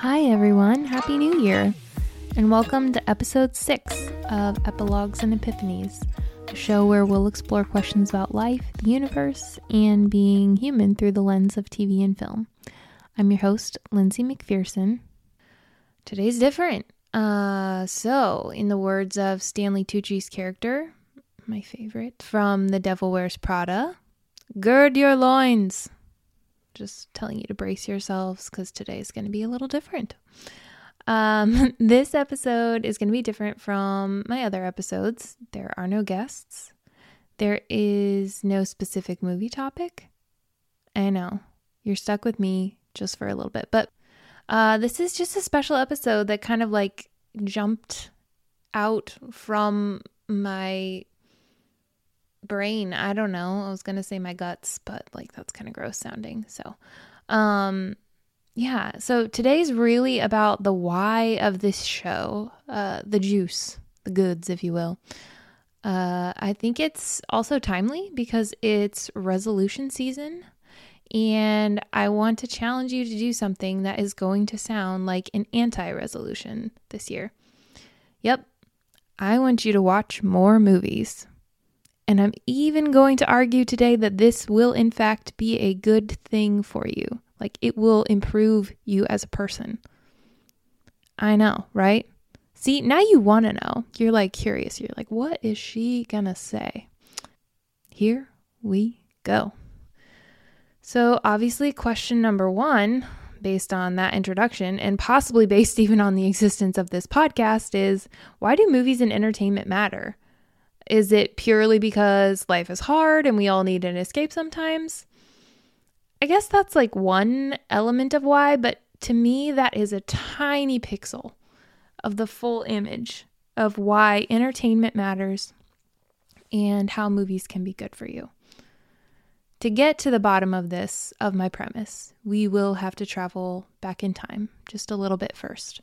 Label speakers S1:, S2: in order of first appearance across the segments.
S1: Hi, everyone. Happy New Year. And welcome to episode six of Epilogues and Epiphanies, a show where we'll explore questions about life, the universe, and being human through the lens of TV and film. I'm your host, Lyndsey McPherson. Today's different. Uh, so, in the words of Stanley Tucci's character, my favorite, from The Devil Wears Prada, gird your loins just telling you to brace yourselves because today is going to be a little different. Um, this episode is going to be different from my other episodes. There are no guests, there is no specific movie topic. I know you're stuck with me just for a little bit, but uh, this is just a special episode that kind of like jumped out from my brain. I don't know. I was going to say my guts, but like that's kind of gross sounding. So, um yeah, so today's really about the why of this show, uh the juice, the goods if you will. Uh I think it's also timely because it's resolution season and I want to challenge you to do something that is going to sound like an anti-resolution this year. Yep. I want you to watch more movies. And I'm even going to argue today that this will, in fact, be a good thing for you. Like it will improve you as a person. I know, right? See, now you want to know. You're like curious. You're like, what is she going to say? Here we go. So, obviously, question number one, based on that introduction, and possibly based even on the existence of this podcast, is why do movies and entertainment matter? Is it purely because life is hard and we all need an escape sometimes? I guess that's like one element of why, but to me, that is a tiny pixel of the full image of why entertainment matters and how movies can be good for you. To get to the bottom of this, of my premise, we will have to travel back in time just a little bit first.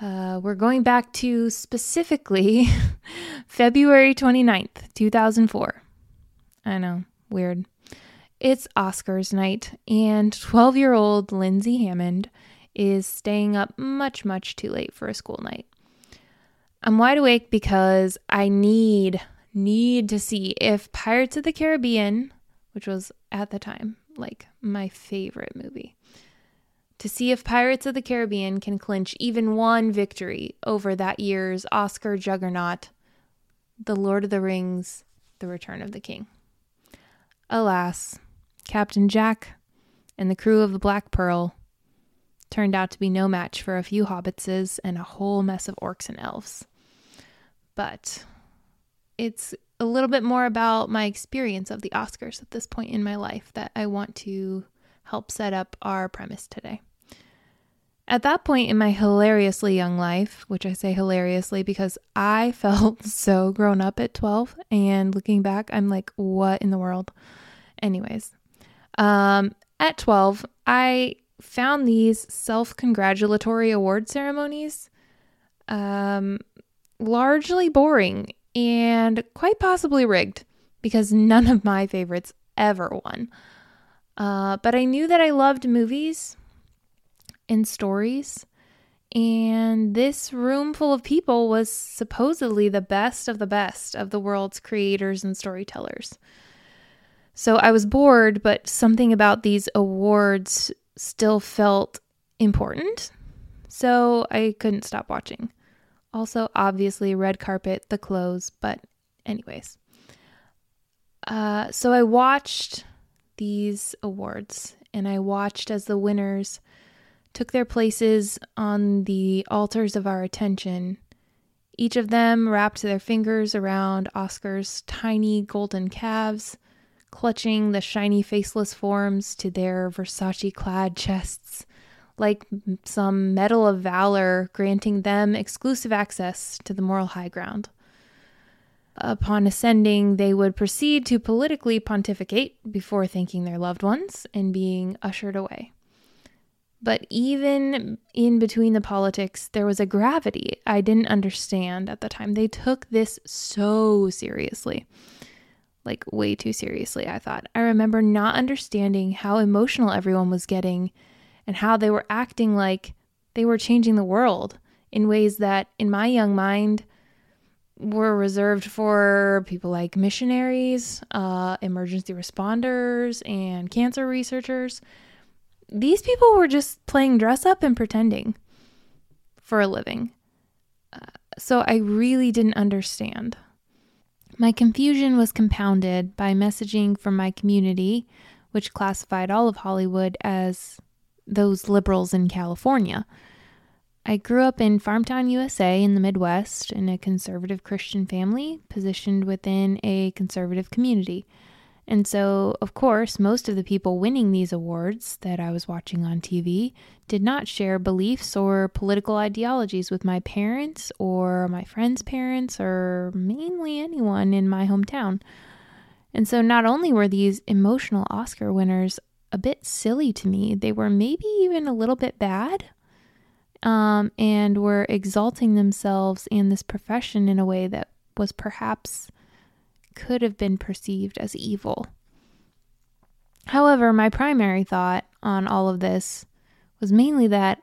S1: Uh, we're going back to specifically February 29th, 2004. I know, weird. It's Oscars night, and 12 year old Lyndsey Hammond is staying up much, much too late for a school night. I'm wide awake because I need, need to see if Pirates of the Caribbean, which was at the time like my favorite movie, to see if Pirates of the Caribbean can clinch even one victory over that year's Oscar juggernaut, The Lord of the Rings, The Return of the King. Alas, Captain Jack and the crew of the Black Pearl turned out to be no match for a few hobbitses and a whole mess of orcs and elves. But it's a little bit more about my experience of the Oscars at this point in my life that I want to help set up our premise today. At that point in my hilariously young life, which I say hilariously because I felt so grown up at 12, and looking back, I'm like, what in the world? Anyways, um, at 12, I found these self congratulatory award ceremonies um, largely boring and quite possibly rigged because none of my favorites ever won. Uh, but I knew that I loved movies in stories. And this room full of people was supposedly the best of the best of the world's creators and storytellers. So I was bored, but something about these awards still felt important. So I couldn't stop watching. Also, obviously, red carpet, the clothes, but, anyways. Uh, so I watched these awards and I watched as the winners took their places on the altars of our attention. Each of them wrapped their fingers around Oscar's tiny golden calves, clutching the shiny faceless forms to their Versace clad chests, like some medal of valor granting them exclusive access to the moral high ground. Upon ascending, they would proceed to politically pontificate before thanking their loved ones and being ushered away. But even in between the politics, there was a gravity I didn't understand at the time. They took this so seriously. Like, way too seriously, I thought. I remember not understanding how emotional everyone was getting and how they were acting like they were changing the world in ways that, in my young mind, were reserved for people like missionaries, uh, emergency responders, and cancer researchers. These people were just playing dress up and pretending for a living. Uh, so I really didn't understand. My confusion was compounded by messaging from my community, which classified all of Hollywood as those liberals in California. I grew up in Farmtown, USA, in the Midwest, in a conservative Christian family positioned within a conservative community. And so, of course, most of the people winning these awards that I was watching on TV did not share beliefs or political ideologies with my parents or my friends' parents or mainly anyone in my hometown. And so, not only were these emotional Oscar winners a bit silly to me, they were maybe even a little bit bad um, and were exalting themselves and this profession in a way that was perhaps could have been perceived as evil. However, my primary thought on all of this was mainly that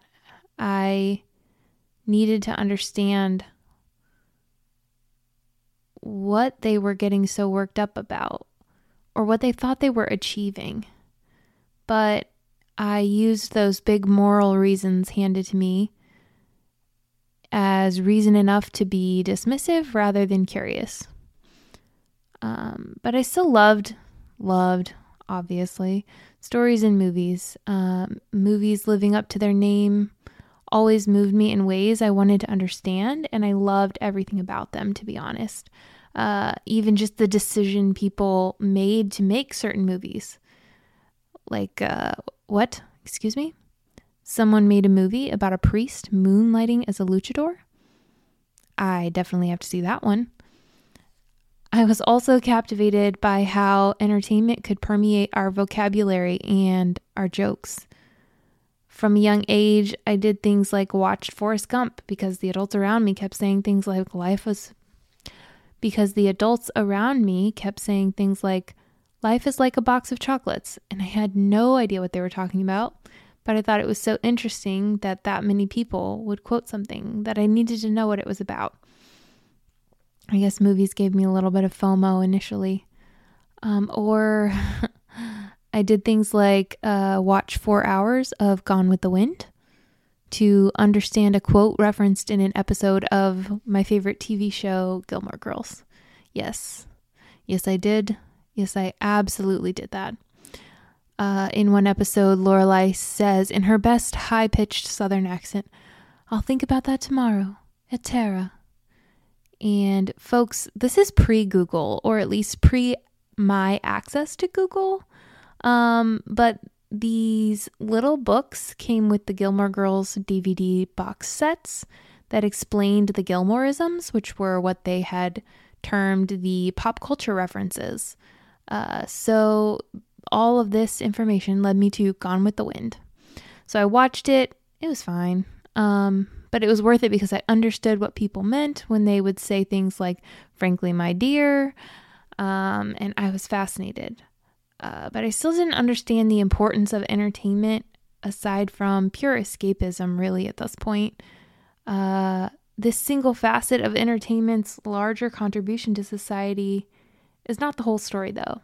S1: I needed to understand what they were getting so worked up about or what they thought they were achieving. But I used those big moral reasons handed to me as reason enough to be dismissive rather than curious. Um, but I still loved, loved, obviously, stories and movies. Um, movies living up to their name always moved me in ways I wanted to understand, and I loved everything about them, to be honest. Uh, even just the decision people made to make certain movies. Like, uh, what? Excuse me? Someone made a movie about a priest moonlighting as a luchador? I definitely have to see that one. I was also captivated by how entertainment could permeate our vocabulary and our jokes. From a young age, I did things like watched Forrest Gump because the adults around me kept saying things like life was because the adults around me kept saying things like life is like a box of chocolates and I had no idea what they were talking about, but I thought it was so interesting that that many people would quote something that I needed to know what it was about. I guess movies gave me a little bit of FOMO initially. Um, or I did things like uh, watch four hours of Gone with the Wind to understand a quote referenced in an episode of my favorite TV show, Gilmore Girls. Yes, yes, I did. Yes, I absolutely did that. Uh, in one episode, Lorelai says in her best high pitched Southern accent, I'll think about that tomorrow at. And folks, this is pre Google, or at least pre my access to Google. Um, but these little books came with the Gilmore Girls DVD box sets that explained the Gilmoreisms, which were what they had termed the pop culture references. Uh, so all of this information led me to Gone with the Wind. So I watched it. It was fine. Um, but it was worth it because I understood what people meant when they would say things like, frankly, my dear. Um, and I was fascinated. Uh, but I still didn't understand the importance of entertainment aside from pure escapism, really, at this point. Uh, this single facet of entertainment's larger contribution to society is not the whole story, though.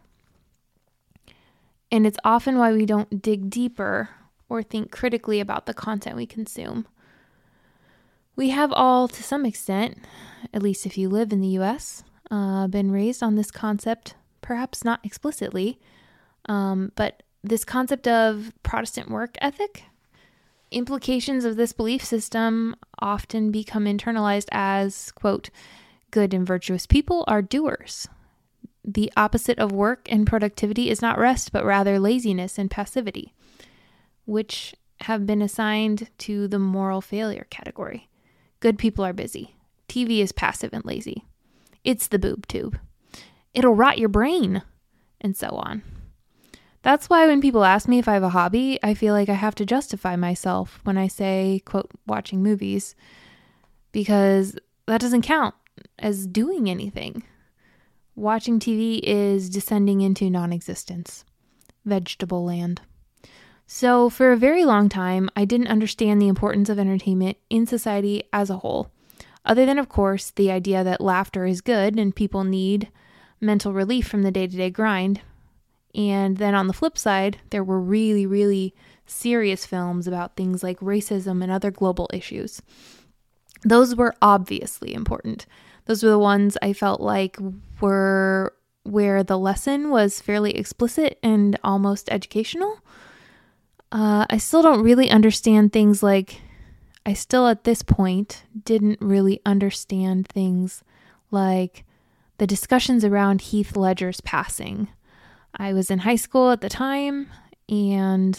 S1: And it's often why we don't dig deeper or think critically about the content we consume. We have all, to some extent, at least if you live in the US, uh, been raised on this concept, perhaps not explicitly, um, but this concept of Protestant work ethic. Implications of this belief system often become internalized as, quote, good and virtuous people are doers. The opposite of work and productivity is not rest, but rather laziness and passivity, which have been assigned to the moral failure category. Good people are busy. TV is passive and lazy. It's the boob tube. It'll rot your brain, and so on. That's why when people ask me if I have a hobby, I feel like I have to justify myself when I say, quote, watching movies, because that doesn't count as doing anything. Watching TV is descending into non existence, vegetable land. So, for a very long time, I didn't understand the importance of entertainment in society as a whole, other than, of course, the idea that laughter is good and people need mental relief from the day to day grind. And then on the flip side, there were really, really serious films about things like racism and other global issues. Those were obviously important. Those were the ones I felt like were where the lesson was fairly explicit and almost educational. Uh, I still don't really understand things like, I still at this point didn't really understand things like the discussions around Heath Ledger's passing. I was in high school at the time, and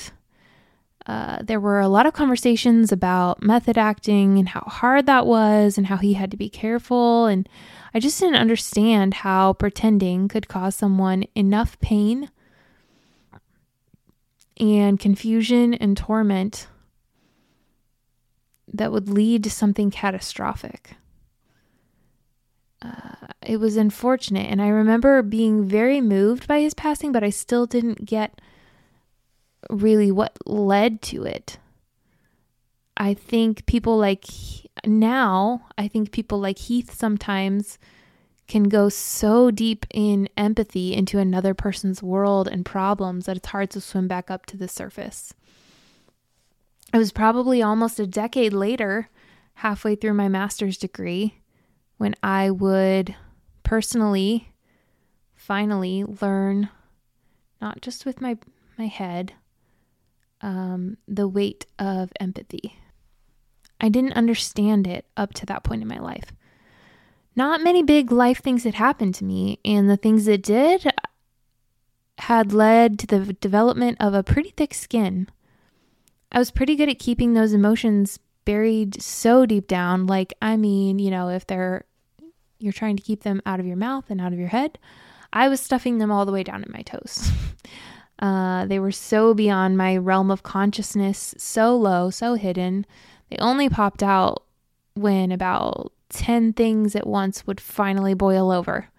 S1: uh, there were a lot of conversations about method acting and how hard that was, and how he had to be careful. And I just didn't understand how pretending could cause someone enough pain and confusion and torment that would lead to something catastrophic. Uh, it was unfortunate, and I remember being very moved by his passing, but I still didn't get really what led to it. I think people like now, I think people like Heath sometimes can go so deep in empathy into another person's world and problems that it's hard to swim back up to the surface. It was probably almost a decade later, halfway through my master's degree, when I would personally finally learn, not just with my, my head, um, the weight of empathy. I didn't understand it up to that point in my life. Not many big life things had happened to me, and the things that did had led to the development of a pretty thick skin. I was pretty good at keeping those emotions buried so deep down. Like, I mean, you know, if they're you're trying to keep them out of your mouth and out of your head, I was stuffing them all the way down in my toes. uh, they were so beyond my realm of consciousness, so low, so hidden. They only popped out when about 10 things at once would finally boil over.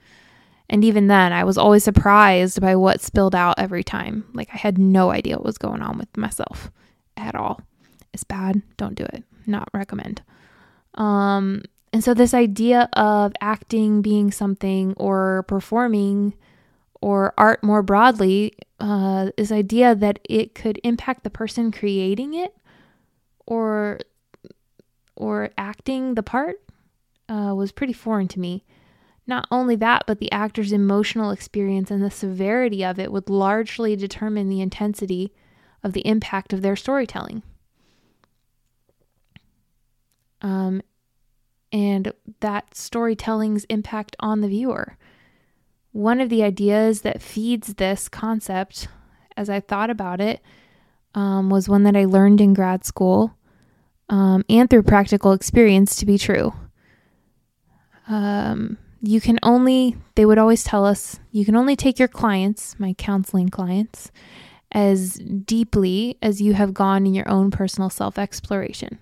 S1: And even then, I was always surprised by what spilled out every time. Like, I had no idea what was going on with myself at all. It's bad. Don't do it. Not recommend. Um, and so, this idea of acting being something or performing or art more broadly, uh, this idea that it could impact the person creating it or or acting the part uh, was pretty foreign to me. Not only that, but the actor's emotional experience and the severity of it would largely determine the intensity of the impact of their storytelling. Um, and that storytelling's impact on the viewer. One of the ideas that feeds this concept, as I thought about it, um, was one that I learned in grad school um, and through practical experience to be true. Um, you can only, they would always tell us, you can only take your clients, my counseling clients, as deeply as you have gone in your own personal self exploration.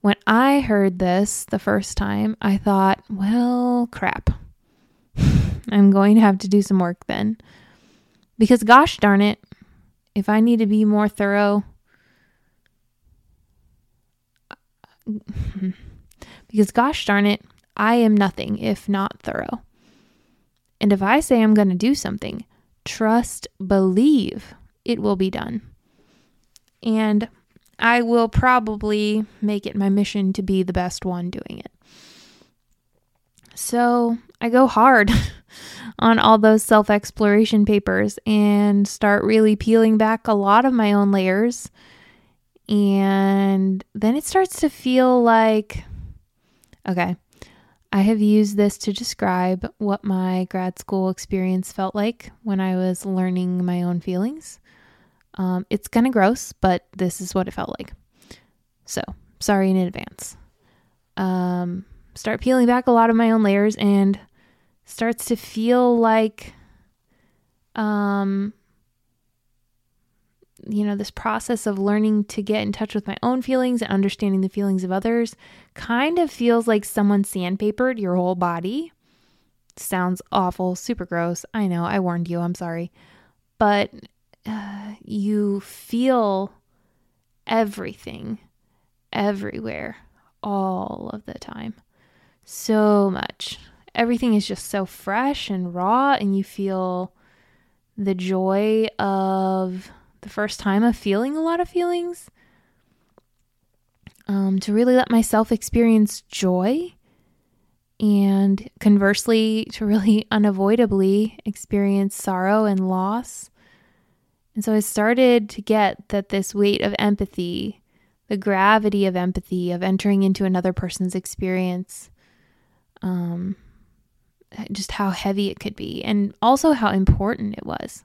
S1: When I heard this the first time, I thought, well, crap. I'm going to have to do some work then. Because, gosh darn it, if I need to be more thorough, because, gosh darn it, I am nothing if not thorough. And if I say I'm going to do something, trust, believe it will be done. And I will probably make it my mission to be the best one doing it. So I go hard on all those self exploration papers and start really peeling back a lot of my own layers. And then it starts to feel like okay, I have used this to describe what my grad school experience felt like when I was learning my own feelings. Um, it's kind of gross, but this is what it felt like. So, sorry in advance. Um, start peeling back a lot of my own layers and starts to feel like um, you know, this process of learning to get in touch with my own feelings and understanding the feelings of others kind of feels like someone sandpapered your whole body. Sounds awful, super gross. I know, I warned you, I'm sorry. But uh, you feel everything everywhere all of the time. So much. Everything is just so fresh and raw, and you feel the joy of the first time of feeling a lot of feelings. Um, to really let myself experience joy, and conversely, to really unavoidably experience sorrow and loss. And so I started to get that this weight of empathy the gravity of empathy, of entering into another person's experience, um, just how heavy it could be, and also how important it was.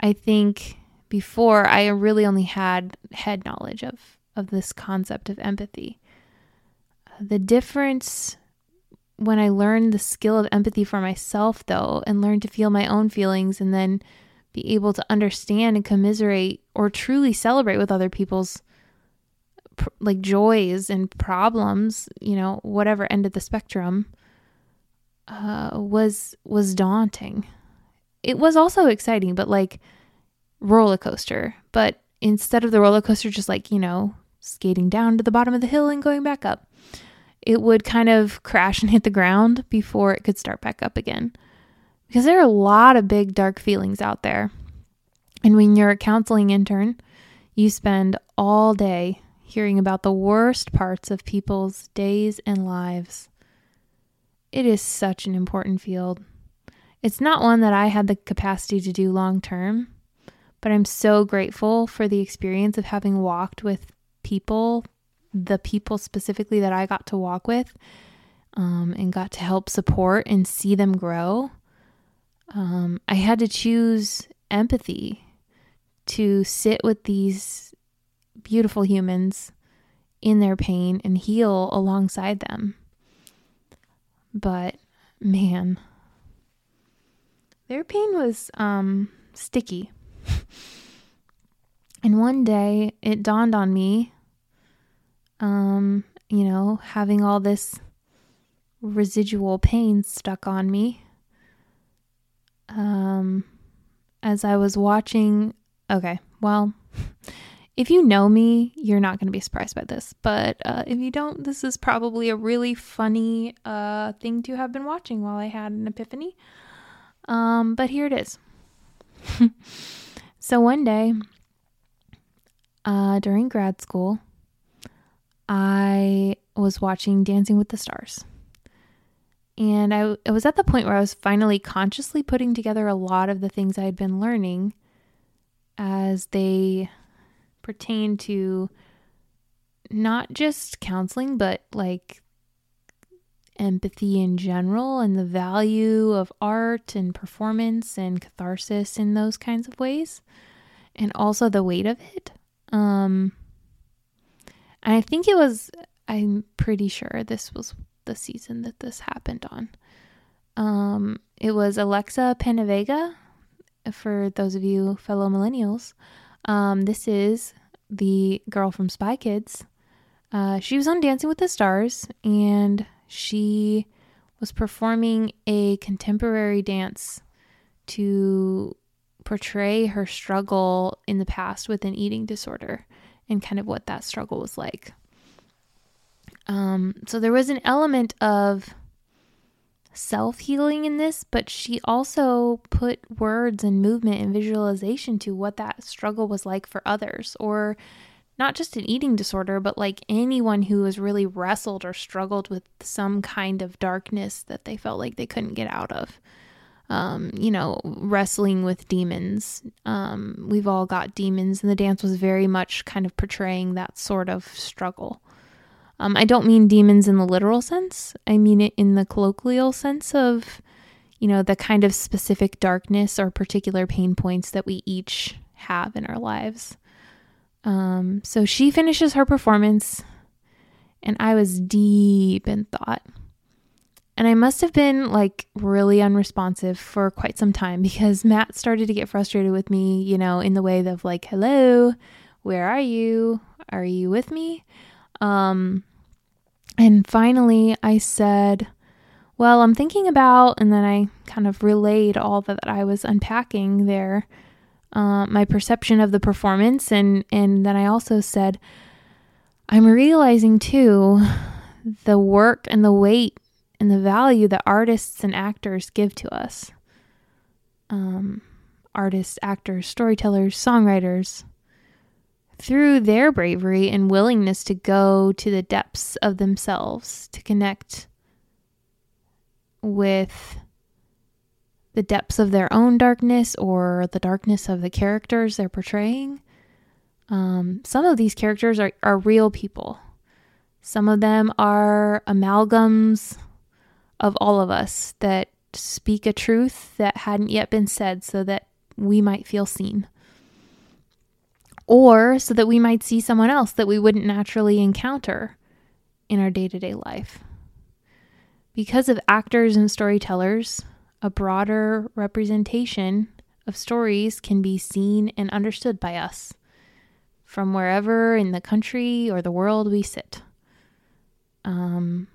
S1: I think before I really only had head knowledge of of this concept of empathy. The difference when I learned the skill of empathy for myself, though, and learned to feel my own feelings and then be able to understand and commiserate or truly celebrate with other people's like joys and problems, you know, whatever end of the spectrum, uh, was was daunting. It was also exciting, but like roller coaster. But instead of the roller coaster, just like you know, skating down to the bottom of the hill and going back up, it would kind of crash and hit the ground before it could start back up again. Because there are a lot of big dark feelings out there. And when you're a counseling intern, you spend all day hearing about the worst parts of people's days and lives. It is such an important field. It's not one that I had the capacity to do long term, but I'm so grateful for the experience of having walked with people, the people specifically that I got to walk with, um, and got to help support and see them grow. Um, I had to choose empathy to sit with these beautiful humans in their pain and heal alongside them. But man, their pain was um, sticky. And one day it dawned on me, um, you know, having all this residual pain stuck on me. Um, as I was watching, okay, well, if you know me, you're not going to be surprised by this. But uh, if you don't, this is probably a really funny uh, thing to have been watching while I had an epiphany. Um, but here it is. so one day uh, during grad school, I was watching Dancing with the Stars. And I, I was at the point where I was finally consciously putting together a lot of the things I had been learning as they pertain to not just counseling, but like empathy in general and the value of art and performance and catharsis in those kinds of ways, and also the weight of it. Um, I think it was, I'm pretty sure this was the season that this happened on. Um, it was Alexa PenaVega, for those of you fellow millennials. Um, this is the girl from Spy Kids. Uh, she was on Dancing with the Stars and she was performing a contemporary dance to portray her struggle in the past with an eating disorder and kind of what that struggle was like. Um, so there was an element of self healing in this, but she also put words and movement and visualization to what that struggle was like for others, or not just an eating disorder, but like anyone who has really wrestled or struggled with some kind of darkness that they felt like they couldn't get out of. Um, you know, wrestling with demons. Um, we've all got demons, and the dance was very much kind of portraying that sort of struggle. Um, I don't mean demons in the literal sense, I mean it in the colloquial sense of, you know, the kind of specific darkness or particular pain points that we each have in our lives. Um, so she finishes her performance, and I was deep in thought. And I must have been like really unresponsive for quite some time because Matt started to get frustrated with me, you know, in the way of like, hello, where are you? Are you with me? Um, and finally, I said, Well, I'm thinking about, and then I kind of relayed all that I was unpacking there. Uh, my perception of the performance, and and then I also said, I'm realizing too the work and the weight and the value that artists and actors give to us. Um, artists, actors, storytellers, songwriters, through their bravery and willingness to go to the depths of themselves, to connect with the depths of their own darkness or the darkness of the characters they're portraying. Um, some of these characters are, are real people. Some of them are amalgams of all of us that speak a truth that hadn't yet been said so that we might feel seen. Or so that we might see someone else that we wouldn't naturally encounter in our day to day life. Because of actors and storytellers, a broader representation of stories can be seen and understood by us from wherever in the country or the world we sit. Um,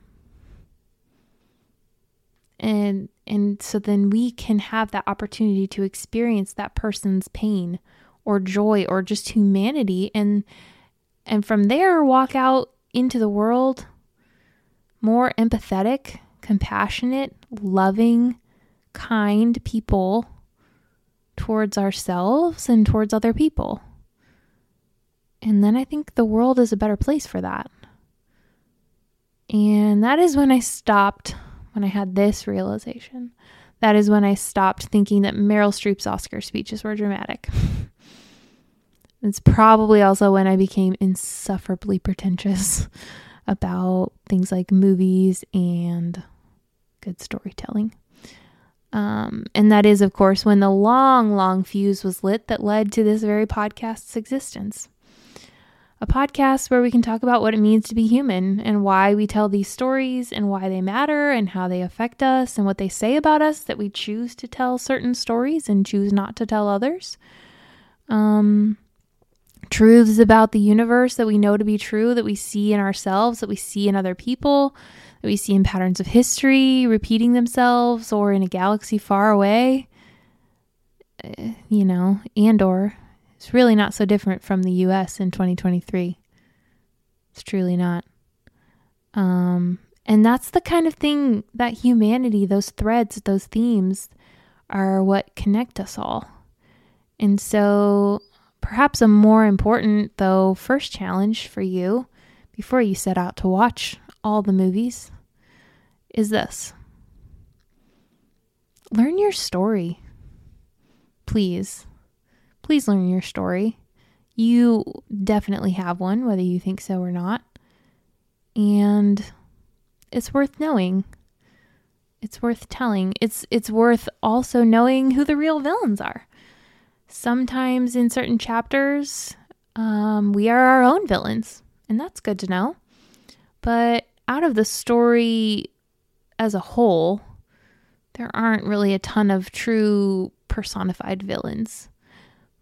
S1: and and so then we can have that opportunity to experience that person's pain or joy or just humanity and and from there walk out into the world more empathetic, compassionate, loving, kind people towards ourselves and towards other people. And then I think the world is a better place for that. And that is when I stopped when I had this realization. That is when I stopped thinking that Meryl Streep's Oscar speeches were dramatic. it's probably also when I became insufferably pretentious about things like movies and good storytelling. Um, and that is, of course, when the long, long fuse was lit that led to this very podcast's existence a podcast where we can talk about what it means to be human and why we tell these stories and why they matter and how they affect us and what they say about us that we choose to tell certain stories and choose not to tell others. Um, truths about the universe that we know to be true, that we see in ourselves, that we see in other people, that we see in patterns of history repeating themselves or in a galaxy far away. Uh, you know, and or it's really not so different from the US in 2023. It's truly not. Um, and that's the kind of thing that humanity, those threads, those themes are what connect us all. And so, perhaps a more important, though, first challenge for you before you set out to watch all the movies is this learn your story. Please please learn your story. You definitely have one, whether you think so or not. And it's worth knowing. It's worth telling. It's it's worth also knowing who the real villains are. Sometimes in certain chapters, um, we are our own villains, and that's good to know. But out of the story as a whole, there aren't really a ton of true personified villains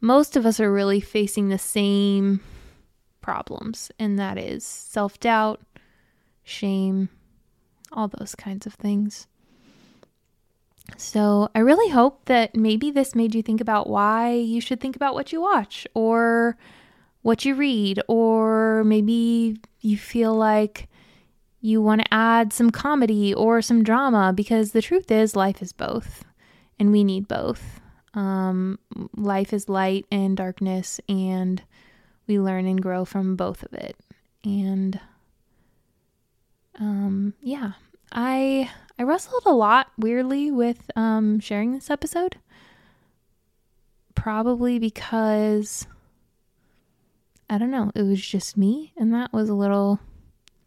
S1: most of us are really facing the same problems, and that is self doubt, shame, all those kinds of things. So, I really hope that maybe this made you think about why you should think about what you watch or what you read, or maybe you feel like you want to add some comedy or some drama because the truth is, life is both, and we need both. Um, life is light and darkness, and we learn and grow from both of it. And um, yeah, I I wrestled a lot weirdly with um, sharing this episode. Probably because I don't know, it was just me, and that was a little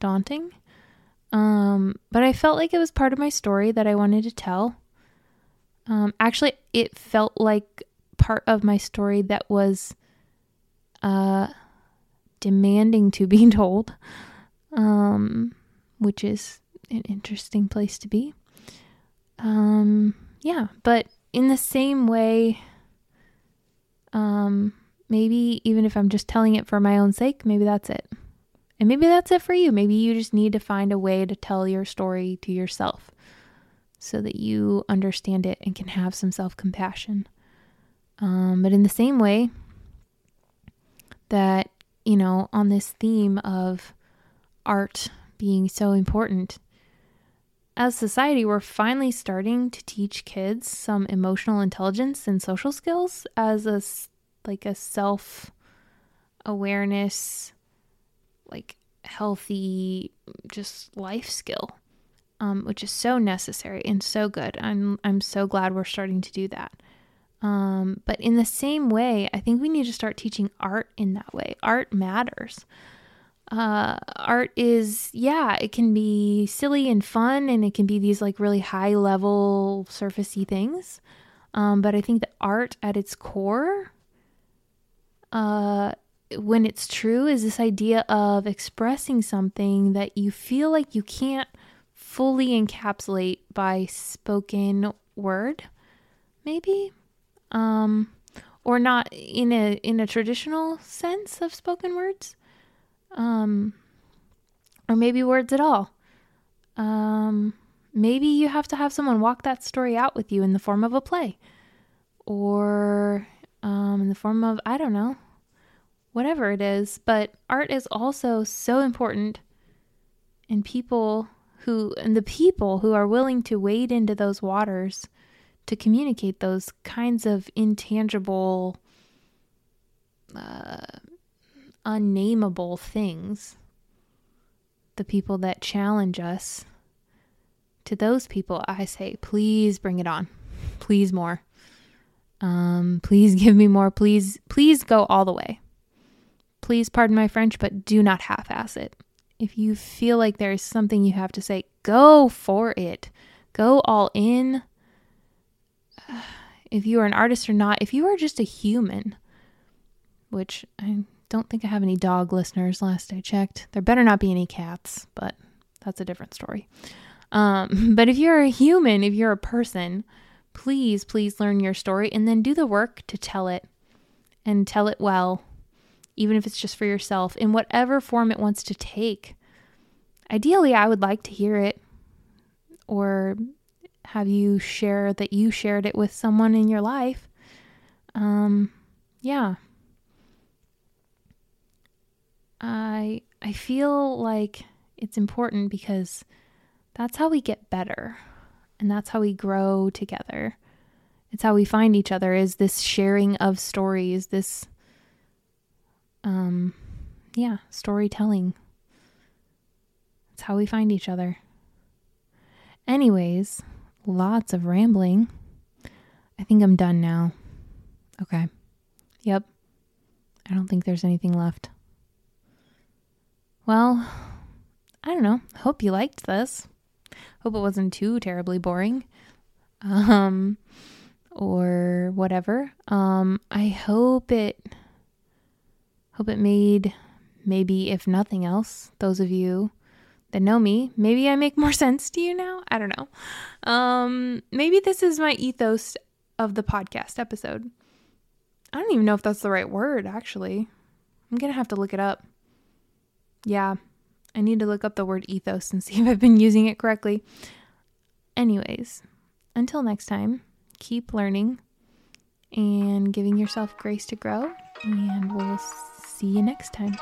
S1: daunting. Um, but I felt like it was part of my story that I wanted to tell. Um, actually, it felt like part of my story that was uh, demanding to be told, um, which is an interesting place to be. Um, yeah, but in the same way, um, maybe even if I'm just telling it for my own sake, maybe that's it. And maybe that's it for you. Maybe you just need to find a way to tell your story to yourself so that you understand it and can have some self compassion. Um, but in the same way that, you know, on this theme of art being so important, as society, we're finally starting to teach kids some emotional intelligence and social skills as a like a self awareness, like healthy, just life skill, um, which is so necessary and so good. I'm I'm so glad we're starting to do that. Um, but in the same way, I think we need to start teaching art in that way. Art matters. Uh, art is, yeah, it can be silly and fun, and it can be these like really high level, surfacey things. Um, but I think that art at its core, uh, when it's true, is this idea of expressing something that you feel like you can't fully encapsulate by spoken word, maybe um, or not in a in a traditional sense of spoken words, um, or maybe words at all. Um, maybe you have to have someone walk that story out with you in the form of a play, or um, in the form of I don't know, whatever it is. But art is also so important, and people who and the people who are willing to wade into those waters to communicate those kinds of intangible, uh, unnameable things. The people that challenge us, to those people, I say, please bring it on. Please more. Um, please give me more. Please, please go all the way. Please pardon my French, but do not half ass it. If you feel like there's something you have to say, go for it. Go all in if you are an artist or not, if you are just a human, which I don't think I have any dog listeners last I checked. There better not be any cats, but that's a different story. Um, but if you're a human, if you're a person, please, please learn your story and then do the work to tell it and tell it well, even if it's just for yourself, in whatever form it wants to take. Ideally, I would like to hear it or have you share that you shared it with someone in your life. Um, yeah. I I feel like it's important because that's how we get better and that's how we grow together. It's how we find each other is this sharing of stories, this um yeah, storytelling. It's how we find each other. Anyways, lots of rambling. I think I'm done now. Okay. Yep. I don't think there's anything left. Well, I don't know. Hope you liked this. Hope it wasn't too terribly boring. Um or whatever. Um I hope it hope it made maybe if nothing else those of you that know me, maybe I make more sense to you now. I don't know. Um, maybe this is my ethos of the podcast episode. I don't even know if that's the right word, actually. I'm going to have to look it up. Yeah, I need to look up the word ethos and see if I've been using it correctly. Anyways, until next time, keep learning and giving yourself grace to grow, and we'll see you next time.